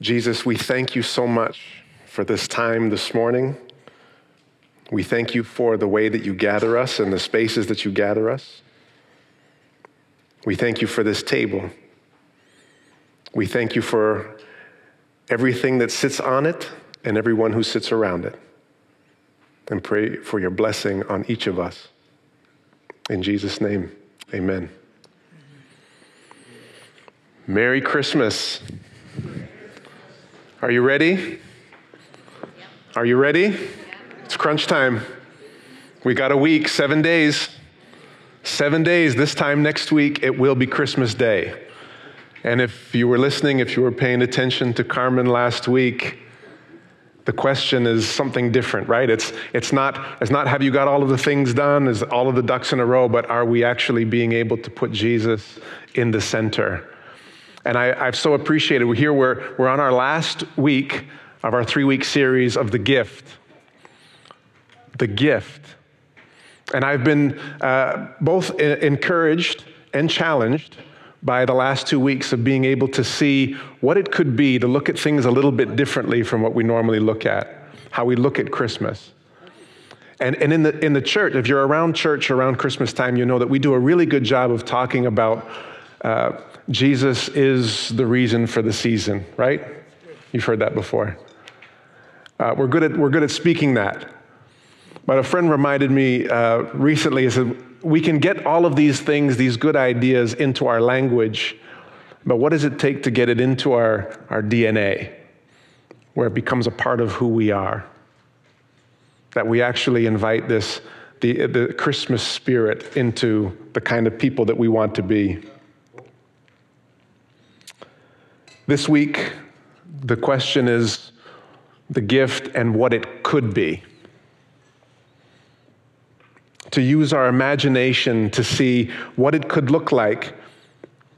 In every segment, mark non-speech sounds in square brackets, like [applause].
Jesus, we thank you so much for this time this morning. We thank you for the way that you gather us and the spaces that you gather us. We thank you for this table. We thank you for everything that sits on it and everyone who sits around it. And pray for your blessing on each of us. In Jesus' name, amen. Merry Christmas. Are you ready? Are you ready? It's crunch time. We got a week, seven days. Seven days. This time next week, it will be Christmas Day. And if you were listening, if you were paying attention to Carmen last week, the question is something different, right? It's, it's, not, it's not have you got all of the things done, is all of the ducks in a row, but are we actually being able to put Jesus in the center? And I, have so appreciated, we're here, we're, we're on our last week of our three week series of the gift. The gift. And I've been uh, both encouraged and challenged by the last two weeks of being able to see what it could be to look at things a little bit differently from what we normally look at, how we look at Christmas. And, and in, the, in the church, if you're around church around Christmas time, you know that we do a really good job of talking about uh, Jesus is the reason for the season, right? You've heard that before. Uh, we're, good at, we're good at speaking that. But a friend reminded me uh, recently, he said, we can get all of these things, these good ideas into our language, but what does it take to get it into our, our DNA, where it becomes a part of who we are? That we actually invite this, the, the Christmas spirit into the kind of people that we want to be. This week, the question is the gift and what it could be. To use our imagination to see what it could look like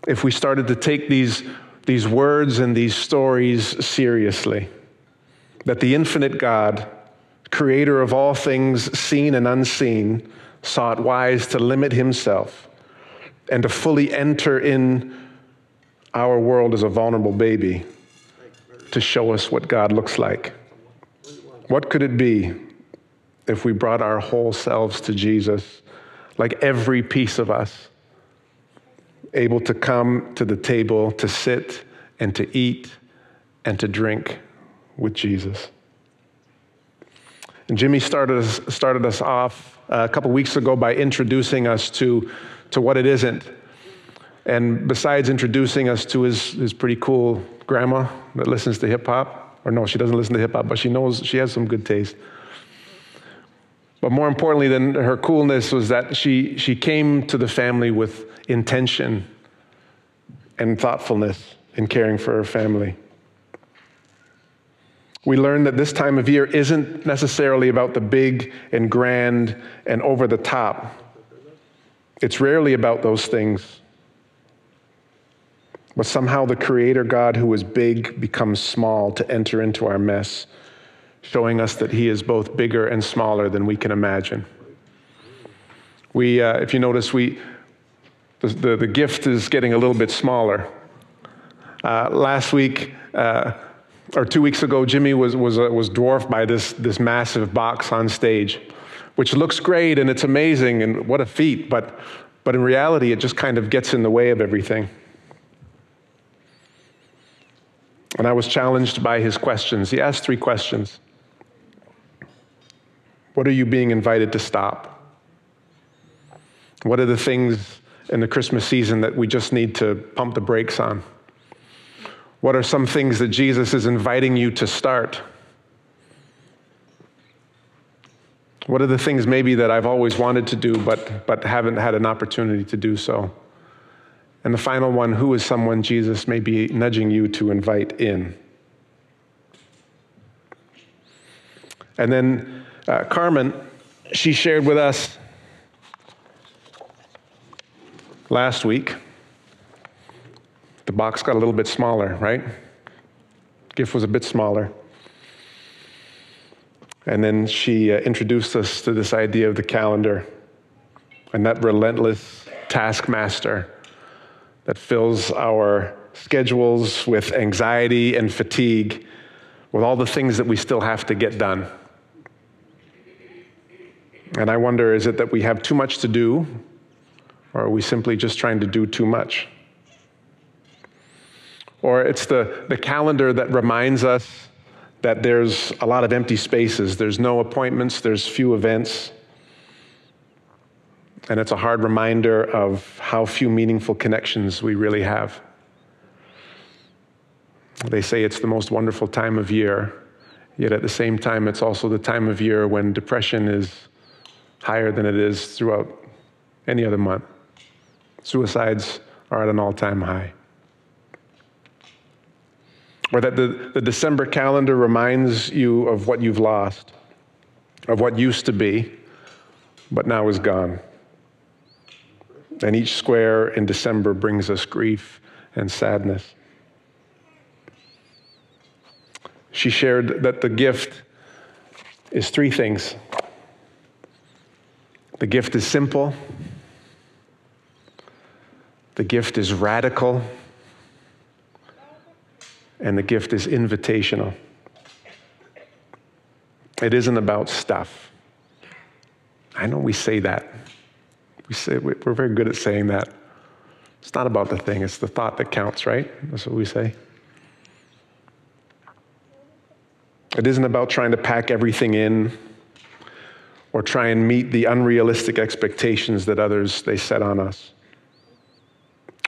if we started to take these, these words and these stories seriously. That the infinite God, creator of all things seen and unseen, saw it wise to limit himself and to fully enter in our world as a vulnerable baby to show us what God looks like. What could it be if we brought our whole selves to Jesus, like every piece of us, able to come to the table, to sit and to eat and to drink with Jesus? And Jimmy started us, started us off uh, a couple weeks ago by introducing us to, to what it isn't and besides introducing us to his, his pretty cool grandma that listens to hip hop, or no, she doesn't listen to hip hop, but she knows she has some good taste. But more importantly than her coolness was that she, she came to the family with intention and thoughtfulness in caring for her family. We learned that this time of year isn't necessarily about the big and grand and over the top. It's rarely about those things. But somehow the Creator God, who is big, becomes small to enter into our mess, showing us that He is both bigger and smaller than we can imagine. We, uh, if you notice, we, the, the, the, gift is getting a little bit smaller. Uh, last week, uh, or two weeks ago, Jimmy was, was, uh, was dwarfed by this, this massive box on stage, which looks great and it's amazing and what a feat, but, but in reality, it just kind of gets in the way of everything. And I was challenged by his questions. He asked three questions What are you being invited to stop? What are the things in the Christmas season that we just need to pump the brakes on? What are some things that Jesus is inviting you to start? What are the things maybe that I've always wanted to do but, but haven't had an opportunity to do so? And the final one who is someone Jesus may be nudging you to invite in? And then uh, Carmen, she shared with us last week. The box got a little bit smaller, right? Gift was a bit smaller. And then she uh, introduced us to this idea of the calendar and that relentless taskmaster that fills our schedules with anxiety and fatigue, with all the things that we still have to get done. And I wonder is it that we have too much to do, or are we simply just trying to do too much? Or it's the, the calendar that reminds us that there's a lot of empty spaces. There's no appointments, there's few events. And it's a hard reminder of how few meaningful connections we really have. They say it's the most wonderful time of year, yet at the same time, it's also the time of year when depression is higher than it is throughout any other month. Suicides are at an all time high. Or that the, the December calendar reminds you of what you've lost, of what used to be, but now is gone. And each square in December brings us grief and sadness. She shared that the gift is three things the gift is simple, the gift is radical, and the gift is invitational. It isn't about stuff. I know we say that. We say, we're very good at saying that. It's not about the thing, it's the thought that counts, right? That's what we say. It isn't about trying to pack everything in or try and meet the unrealistic expectations that others they set on us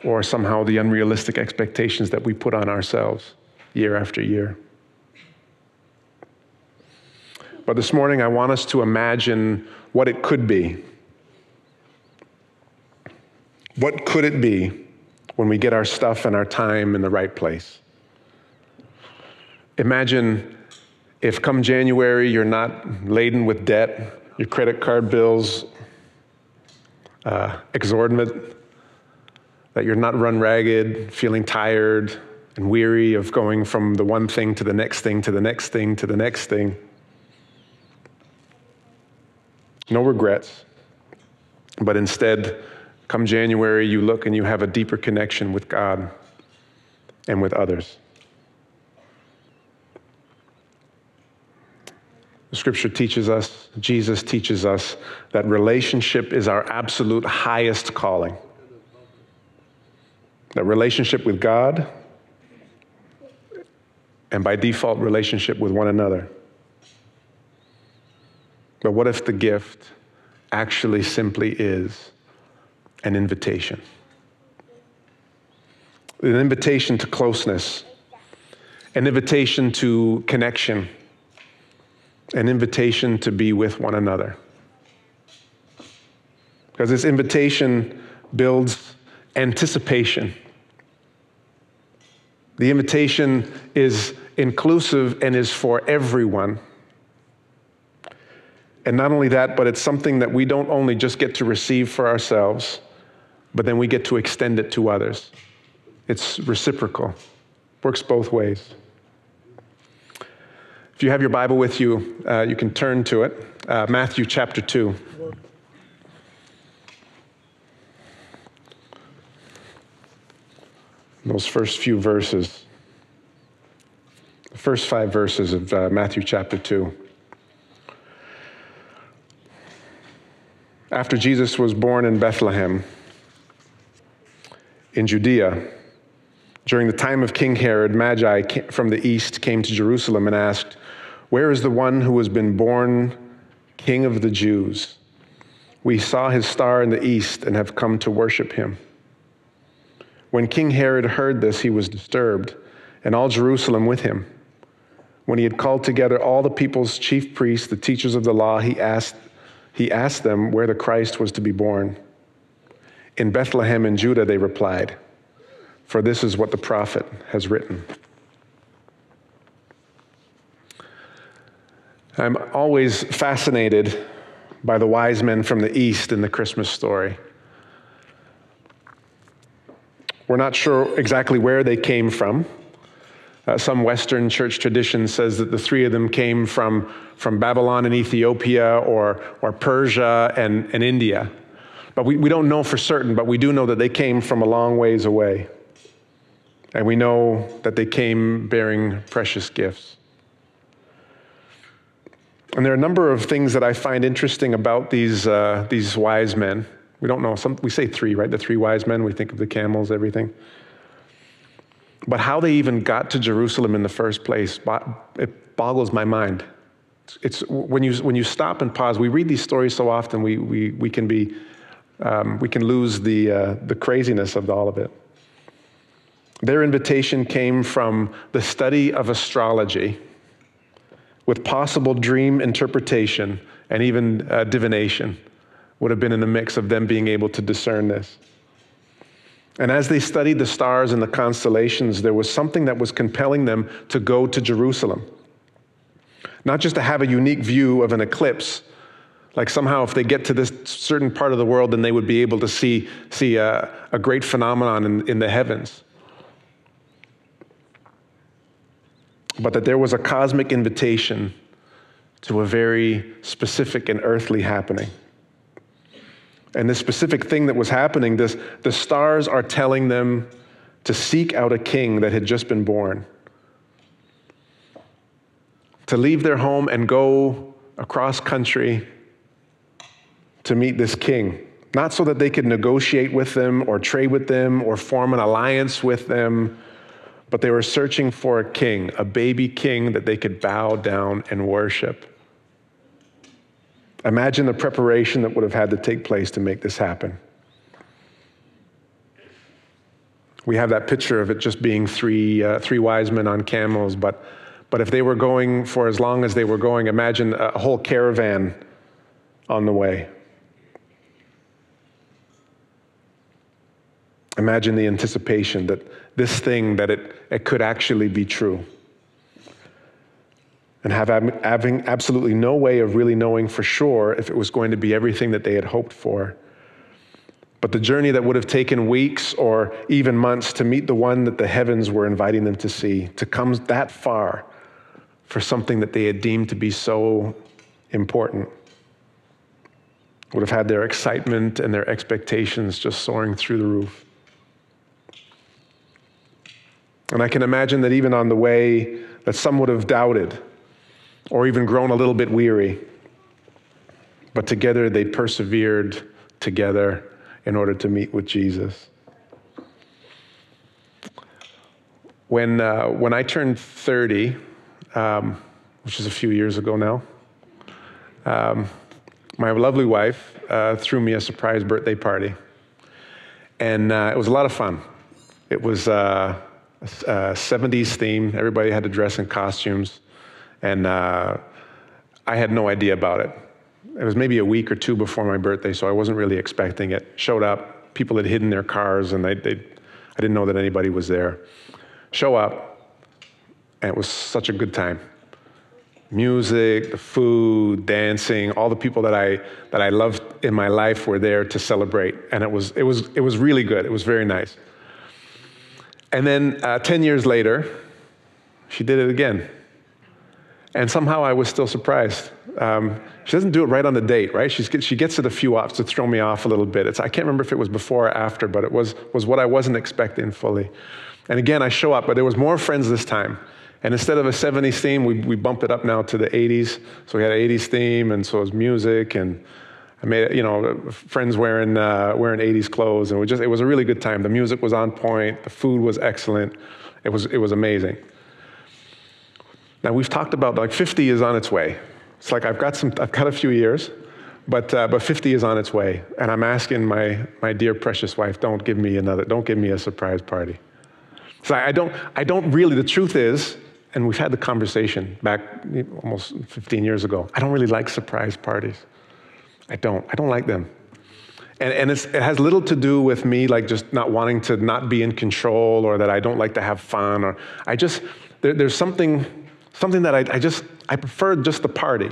or somehow the unrealistic expectations that we put on ourselves year after year. But this morning, I want us to imagine what it could be. What could it be when we get our stuff and our time in the right place? Imagine if come January you're not laden with debt, your credit card bills uh, exorbitant, that you're not run ragged, feeling tired and weary of going from the one thing to the next thing to the next thing to the next thing. No regrets, but instead, come January, you look and you have a deeper connection with God and with others. The scripture teaches us, Jesus teaches us, that relationship is our absolute highest calling. That relationship with God, and by default, relationship with one another. But what if the gift actually simply is an invitation? An invitation to closeness, an invitation to connection an invitation to be with one another. Because this invitation builds anticipation. The invitation is inclusive and is for everyone. And not only that, but it's something that we don't only just get to receive for ourselves, but then we get to extend it to others. It's reciprocal, works both ways. If you have your Bible with you, uh, you can turn to it. Uh, Matthew chapter 2. Those first few verses, the first five verses of uh, Matthew chapter 2. After Jesus was born in Bethlehem, in Judea, during the time of King Herod, Magi from the east came to Jerusalem and asked, where is the one who has been born King of the Jews? We saw his star in the east and have come to worship him. When King Herod heard this, he was disturbed, and all Jerusalem with him. When he had called together all the people's chief priests, the teachers of the law, he asked, he asked them where the Christ was to be born. In Bethlehem in Judah, they replied, for this is what the prophet has written. I'm always fascinated by the wise men from the East in the Christmas story. We're not sure exactly where they came from. Uh, some Western church tradition says that the three of them came from, from Babylon and Ethiopia or, or Persia and, and India. But we, we don't know for certain, but we do know that they came from a long ways away. And we know that they came bearing precious gifts. And there are a number of things that I find interesting about these, uh, these wise men. We don't know, some, we say three, right? The three wise men, we think of the camels, everything. But how they even got to Jerusalem in the first place, it boggles my mind. It's, when, you, when you stop and pause, we read these stories so often, we, we, we, can, be, um, we can lose the, uh, the craziness of all of it. Their invitation came from the study of astrology with possible dream interpretation and even uh, divination would have been in the mix of them being able to discern this. And as they studied the stars and the constellations, there was something that was compelling them to go to Jerusalem. Not just to have a unique view of an eclipse, like somehow if they get to this certain part of the world, then they would be able to see, see a, a great phenomenon in, in the heavens. but that there was a cosmic invitation to a very specific and earthly happening. And this specific thing that was happening, this, the stars are telling them to seek out a king that had just been born, to leave their home and go across country to meet this king. Not so that they could negotiate with them or trade with them or form an alliance with them but they were searching for a king, a baby king that they could bow down and worship. Imagine the preparation that would have had to take place to make this happen. We have that picture of it just being three, uh, three wise men on camels, but, but if they were going for as long as they were going, imagine a whole caravan on the way. Imagine the anticipation that this thing, that it, it could actually be true. And have, having absolutely no way of really knowing for sure if it was going to be everything that they had hoped for. But the journey that would have taken weeks or even months to meet the one that the heavens were inviting them to see, to come that far for something that they had deemed to be so important, would have had their excitement and their expectations just soaring through the roof. And I can imagine that even on the way, that some would have doubted or even grown a little bit weary. But together they persevered together in order to meet with Jesus. When, uh, when I turned 30, um, which is a few years ago now, um, my lovely wife uh, threw me a surprise birthday party. And uh, it was a lot of fun. It was uh, uh, 70s theme. Everybody had to dress in costumes. And uh, I had no idea about it. It was maybe a week or two before my birthday, so I wasn't really expecting it. Showed up, people had hidden their cars, and they, they, I didn't know that anybody was there. Show up, and it was such a good time. Music, the food, dancing, all the people that I, that I loved in my life were there to celebrate. And it was, it, was, it was really good. It was very nice. And then uh, 10 years later, she did it again. And somehow I was still surprised. Um, she doesn't do it right on the date, right? She's, she gets it a few off to throw me off a little bit. It's, I can't remember if it was before or after, but it was, was what I wasn't expecting fully. And again, I show up, but there was more friends this time. And instead of a 70s theme, we, we bump it up now to the 80s. So we had an 80s theme, and so it was music and I made, you know, friends wearing, uh, wearing 80s clothes, and it was, just, it was a really good time. The music was on point, the food was excellent, it was, it was amazing. Now, we've talked about like 50 is on its way. It's like I've got, some, I've got a few years, but, uh, but 50 is on its way. And I'm asking my, my dear precious wife, don't give me another, don't give me a surprise party. So I don't, I don't really, the truth is, and we've had the conversation back almost 15 years ago, I don't really like surprise parties. I don't. I don't like them. And, and it has little to do with me like just not wanting to not be in control or that I don't like to have fun or I just, there, there's something, something that I, I just, I prefer just the party.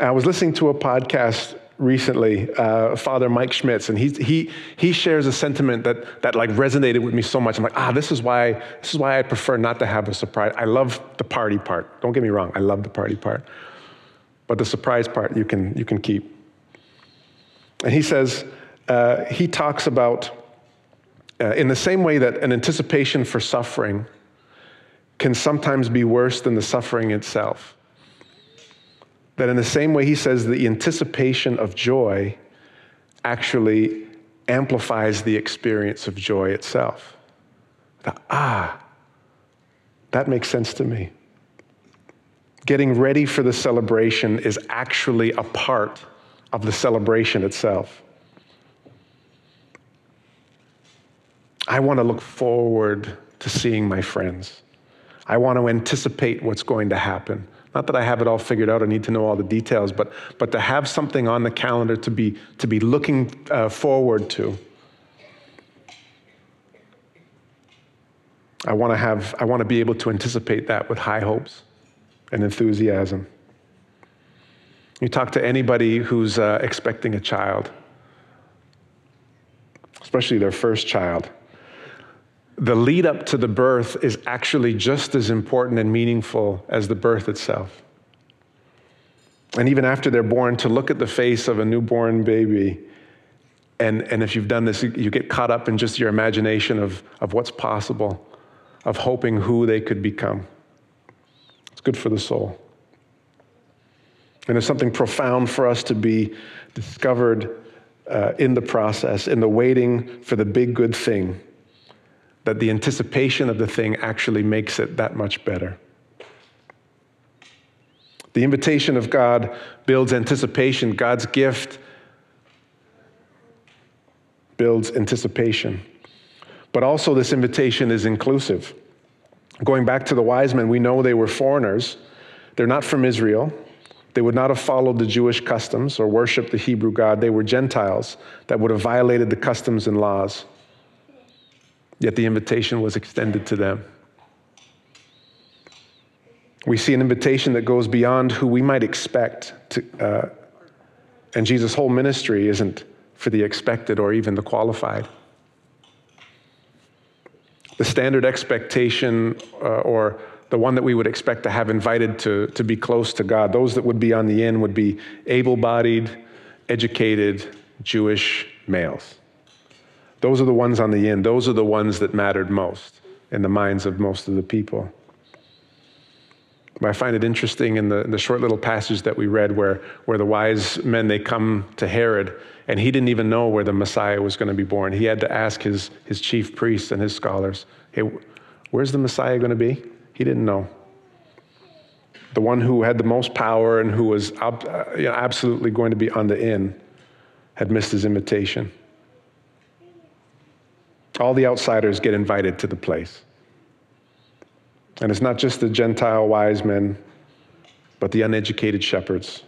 I was listening to a podcast recently, uh, Father Mike Schmitz, and he, he, he shares a sentiment that, that like resonated with me so much. I'm like, ah, this is why, this is why I prefer not to have a surprise. I love the party part. Don't get me wrong. I love the party part. But the surprise part you can, you can keep. And he says, uh, he talks about uh, in the same way that an anticipation for suffering can sometimes be worse than the suffering itself. That in the same way, he says the anticipation of joy actually amplifies the experience of joy itself. The, ah, that makes sense to me. Getting ready for the celebration is actually a part of the celebration itself. I want to look forward to seeing my friends. I want to anticipate what's going to happen. Not that I have it all figured out, I need to know all the details, but, but to have something on the calendar to be, to be looking uh, forward to. I want to have, I want to be able to anticipate that with high hopes and enthusiasm. You talk to anybody who's uh, expecting a child, especially their first child. The lead up to the birth is actually just as important and meaningful as the birth itself. And even after they're born, to look at the face of a newborn baby, and, and if you've done this, you, get caught up in just your imagination of, of what's possible, of hoping who they could become. It's good for the soul. And there's something profound for us to be discovered uh, in the process, in the waiting for the big good thing, that the anticipation of the thing actually makes it that much better. The invitation of God builds anticipation. God's gift builds anticipation. But also, this invitation is inclusive. Going back to the wise men, we know they were foreigners. They're not from Israel. They would not have followed the Jewish customs or worshiped the Hebrew God. They were Gentiles that would have violated the customs and laws. Yet the invitation was extended to them. We see an invitation that goes beyond who we might expect. To, uh, and Jesus' whole ministry isn't for the expected or even the qualified the standard expectation uh, or the one that we would expect to have invited to, to be close to God, those that would be on the in would be able bodied, educated Jewish males. Those are the ones on the in. Those are the ones that mattered most in the minds of most of the people. But I find it interesting in the, in the short little passage that we read where, where the wise men, they come to Herod, and he didn't even know where the Messiah was going to be born. He had to ask his, his chief priests and his scholars, hey, where's the Messiah going to be? He didn't know. The one who had the most power and who was uh, you know, absolutely going to be on the in had missed his invitation. All the outsiders get invited to the place. And it's not just the Gentile wise men, but the uneducated shepherds.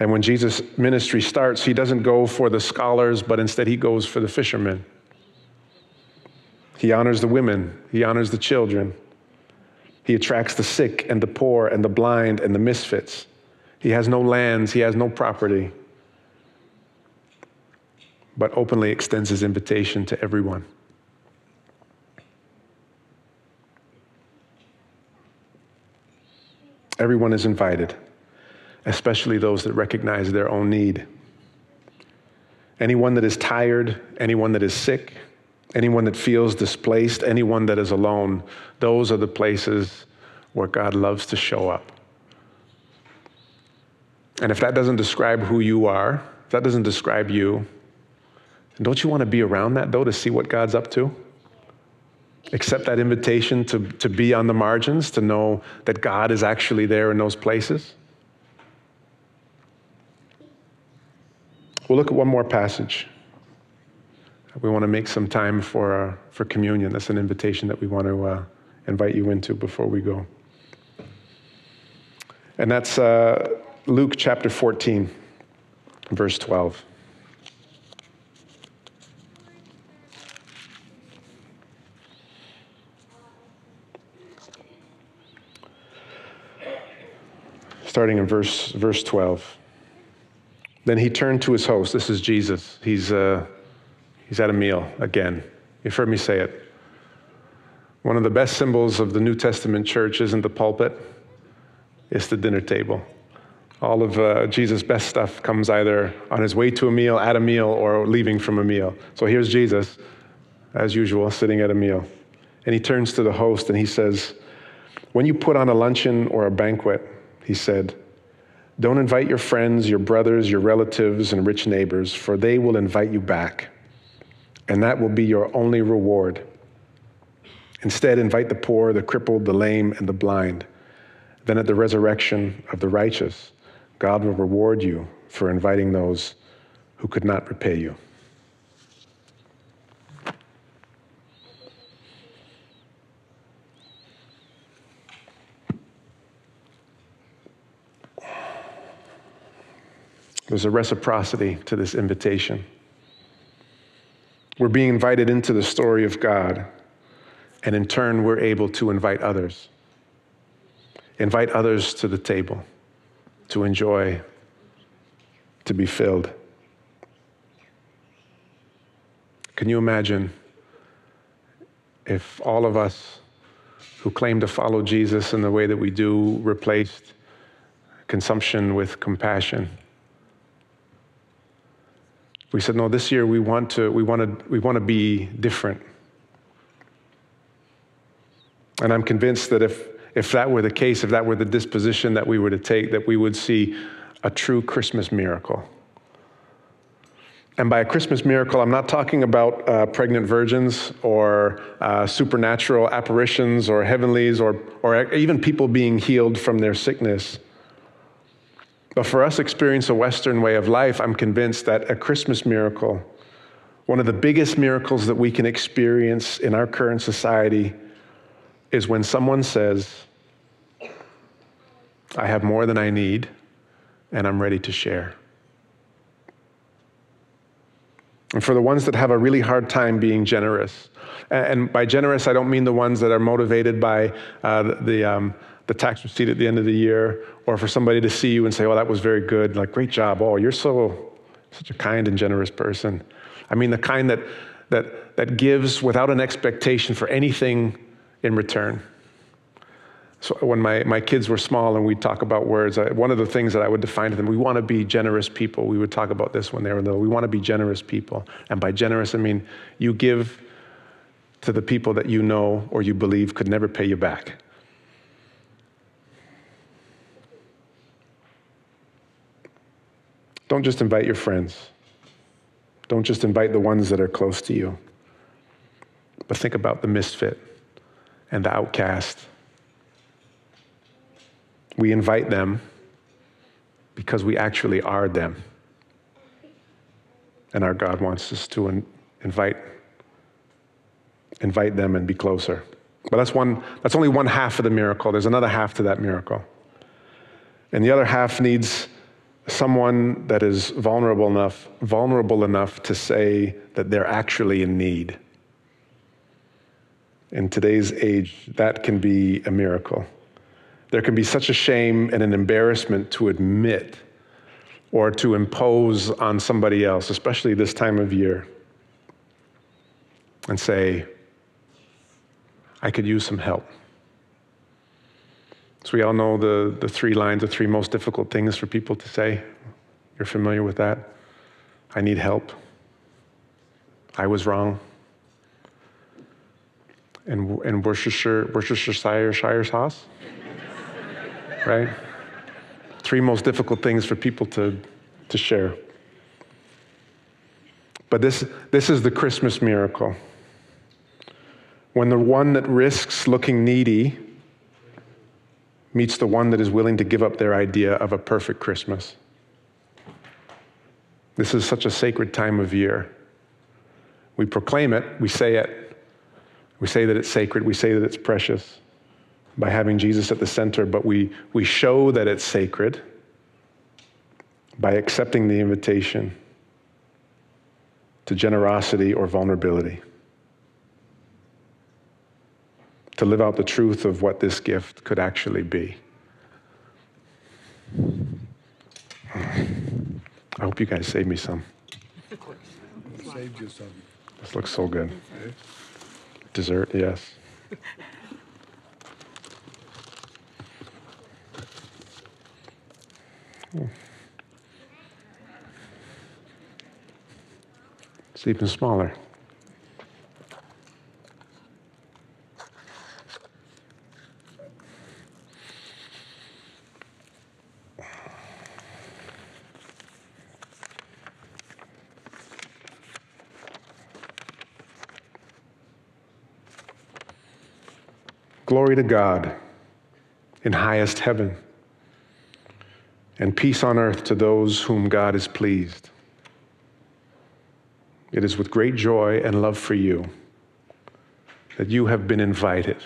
And when Jesus' ministry starts, he doesn't go for the scholars, but instead he goes for the fishermen. He honors the women, he honors the children. He attracts the sick and the poor and the blind and the misfits. He has no lands, he has no property, but openly extends his invitation to everyone. Everyone is invited, especially those that recognize their own need. Anyone that is tired, anyone that is sick, anyone that feels displaced, anyone that is alone, those are the places where God loves to show up. And if that doesn't describe who you are, if that doesn't describe you, don't you want to be around that though to see what God's up to? accept that invitation to, to be on the margins, to know that God is actually there in those places? We'll look at one more passage. We want to make some time for, uh, for communion. That's an invitation that we want to uh, invite you into before we go. And that's uh, Luke chapter 14, verse 12. starting in verse, verse 12. Then he turned to his host. This is Jesus. He's, uh, he's at a meal again. You've heard me say it. One of the best symbols of the New Testament church isn't the pulpit, it's the dinner table. All of uh, Jesus' best stuff comes either on his way to a meal, at a meal, or leaving from a meal. So here's Jesus as usual, sitting at a meal. And he turns to the host and he says, When you put on a luncheon or a banquet, he said, don't invite your friends, your brothers, your relatives, and rich neighbors, for they will invite you back, and that will be your only reward. Instead, invite the poor, the crippled, the lame, and the blind. Then at the resurrection of the righteous, God will reward you for inviting those who could not repay you. There's a reciprocity to this invitation. We're being invited into the story of God, and in turn, we're able to invite others. Invite others to the table to enjoy, to be filled. Can you imagine if all of us who claim to follow Jesus in the way that we do replaced consumption with compassion? We said, no, this year we want to, we want to, we want to be different. And I'm convinced that if, if that were the case, if that were the disposition that we were to take, that we would see a true Christmas miracle. And by a Christmas miracle, I'm not talking about uh, pregnant virgins or uh, supernatural apparitions or heavenlies or, or even people being healed from their sickness. But for us experience a Western way of life, I'm convinced that a Christmas miracle, one of the biggest miracles that we can experience in our current society, is when someone says, I have more than I need, and I'm ready to share. And for the ones that have a really hard time being generous, and by generous, I don't mean the ones that are motivated by uh, the, um, the tax receipt at the end of the year, or for somebody to see you and say, "Oh, that was very good," like, "Great job! Oh, you're so such a kind and generous person." I mean, the kind that that that gives without an expectation for anything in return. So when my, my kids were small and we'd talk about words, I, one of the things that I would define to them, we want to be generous people. We would talk about this when they were little. We want to be generous people. And by generous, I mean you give to the people that you know or you believe could never pay you back. Don't just invite your friends. Don't just invite the ones that are close to you. But think about the misfit and the outcast. We invite them because we actually are them. And our God wants us to invite invite them and be closer. But that's one that's only one half of the miracle. There's another half to that miracle. And the other half needs someone that is vulnerable enough, vulnerable enough to say that they're actually in need. In today's age, that can be a miracle. There can be such a shame and an embarrassment to admit or to impose on somebody else, especially this time of year, and say, I could use some help. So we all know the, the three lines, the three most difficult things for people to say. You're familiar with that? I need help. I was wrong. And, and Worcestershire, Worcestershire Shire sauce? [laughs] right? Three most difficult things for people to, to share. But this, this is the Christmas miracle. When the one that risks looking needy meets the one that is willing to give up their idea of a perfect Christmas. This is such a sacred time of year. We proclaim it, we say it, we say that it's sacred, we say that it's precious by having Jesus at the center, but we, we show that it's sacred by accepting the invitation to generosity or vulnerability. To live out the truth of what this gift could actually be. I hope you guys saved me some. Saved you some. This looks so good. Dessert, yes. It's even smaller. Glory to God in highest heaven, and peace on earth to those whom God is pleased. It is with great joy and love for you that you have been invited.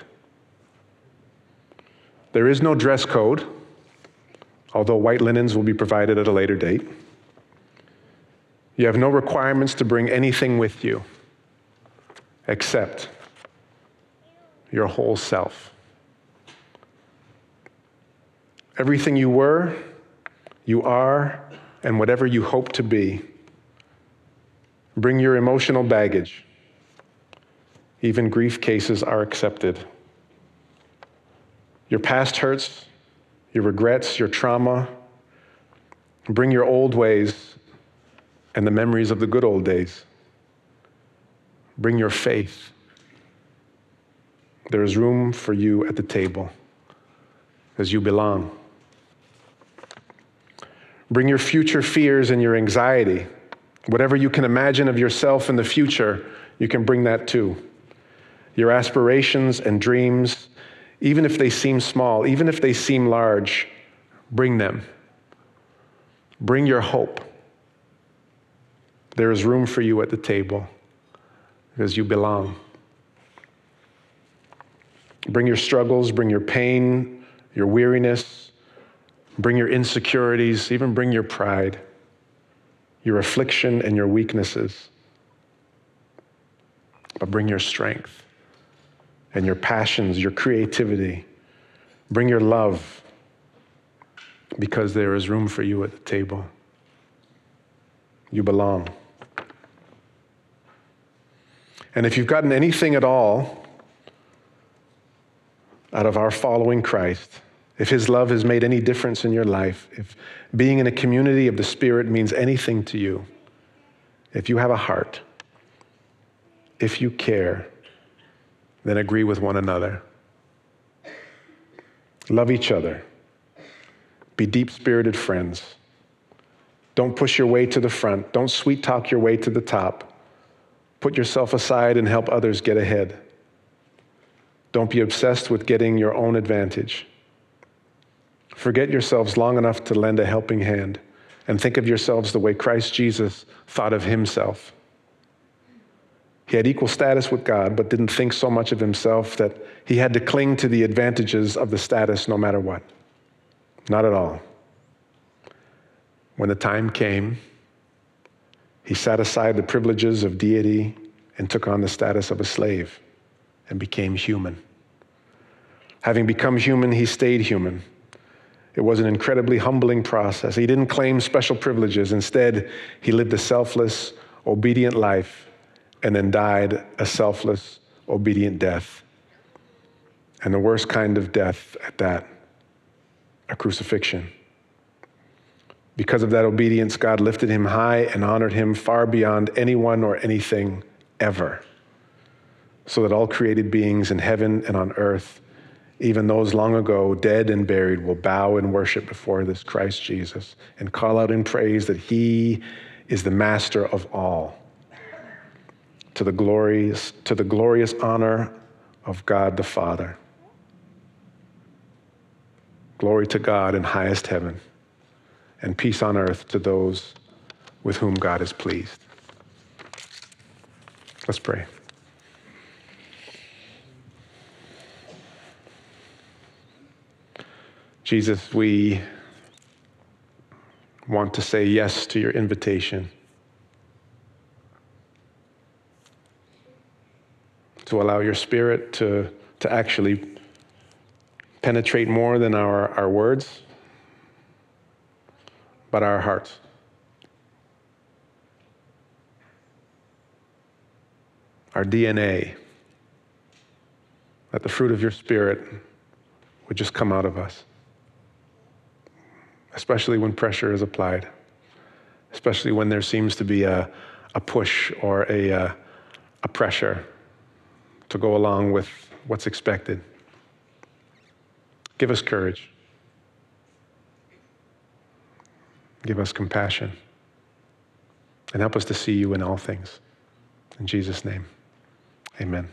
There is no dress code, although white linens will be provided at a later date. You have no requirements to bring anything with you except your whole self. Everything you were, you are, and whatever you hope to be. Bring your emotional baggage. Even grief cases are accepted. Your past hurts, your regrets, your trauma. Bring your old ways and the memories of the good old days. Bring your faith. There is room for you at the table as you belong. Bring your future fears and your anxiety. Whatever you can imagine of yourself in the future, you can bring that too. Your aspirations and dreams, even if they seem small, even if they seem large, bring them. Bring your hope. There is room for you at the table because you belong. Bring your struggles, bring your pain, your weariness, bring your insecurities, even bring your pride, your affliction, and your weaknesses. But bring your strength and your passions, your creativity. Bring your love because there is room for you at the table. You belong. And if you've gotten anything at all out of our following Christ, if his love has made any difference in your life, if being in a community of the Spirit means anything to you, if you have a heart, if you care, then agree with one another. Love each other. Be deep spirited friends. Don't push your way to the front. Don't sweet talk your way to the top. Put yourself aside and help others get ahead. Don't be obsessed with getting your own advantage. Forget yourselves long enough to lend a helping hand and think of yourselves the way Christ Jesus thought of himself. He had equal status with God, but didn't think so much of himself that he had to cling to the advantages of the status no matter what. Not at all. When the time came, he set aside the privileges of deity and took on the status of a slave and became human. Having become human, he stayed human. It was an incredibly humbling process. He didn't claim special privileges. Instead, he lived a selfless, obedient life and then died a selfless, obedient death. And the worst kind of death at that a crucifixion. Because of that obedience, God lifted him high and honored him far beyond anyone or anything ever, so that all created beings in heaven and on earth, even those long ago dead and buried, will bow and worship before this Christ Jesus and call out in praise that he is the master of all. To the glorious, to the glorious honor of God the Father. Glory to God in highest heaven and peace on earth to those with whom God is pleased. Let's pray. Jesus, we want to say yes to your invitation. To allow your spirit to, to actually penetrate more than our, our words but our hearts. Our DNA, that the fruit of your Spirit would just come out of us, especially when pressure is applied, especially when there seems to be a, a push or a, a, a pressure to go along with what's expected. Give us courage. Give us compassion and help us to see you in all things. In Jesus' name, amen.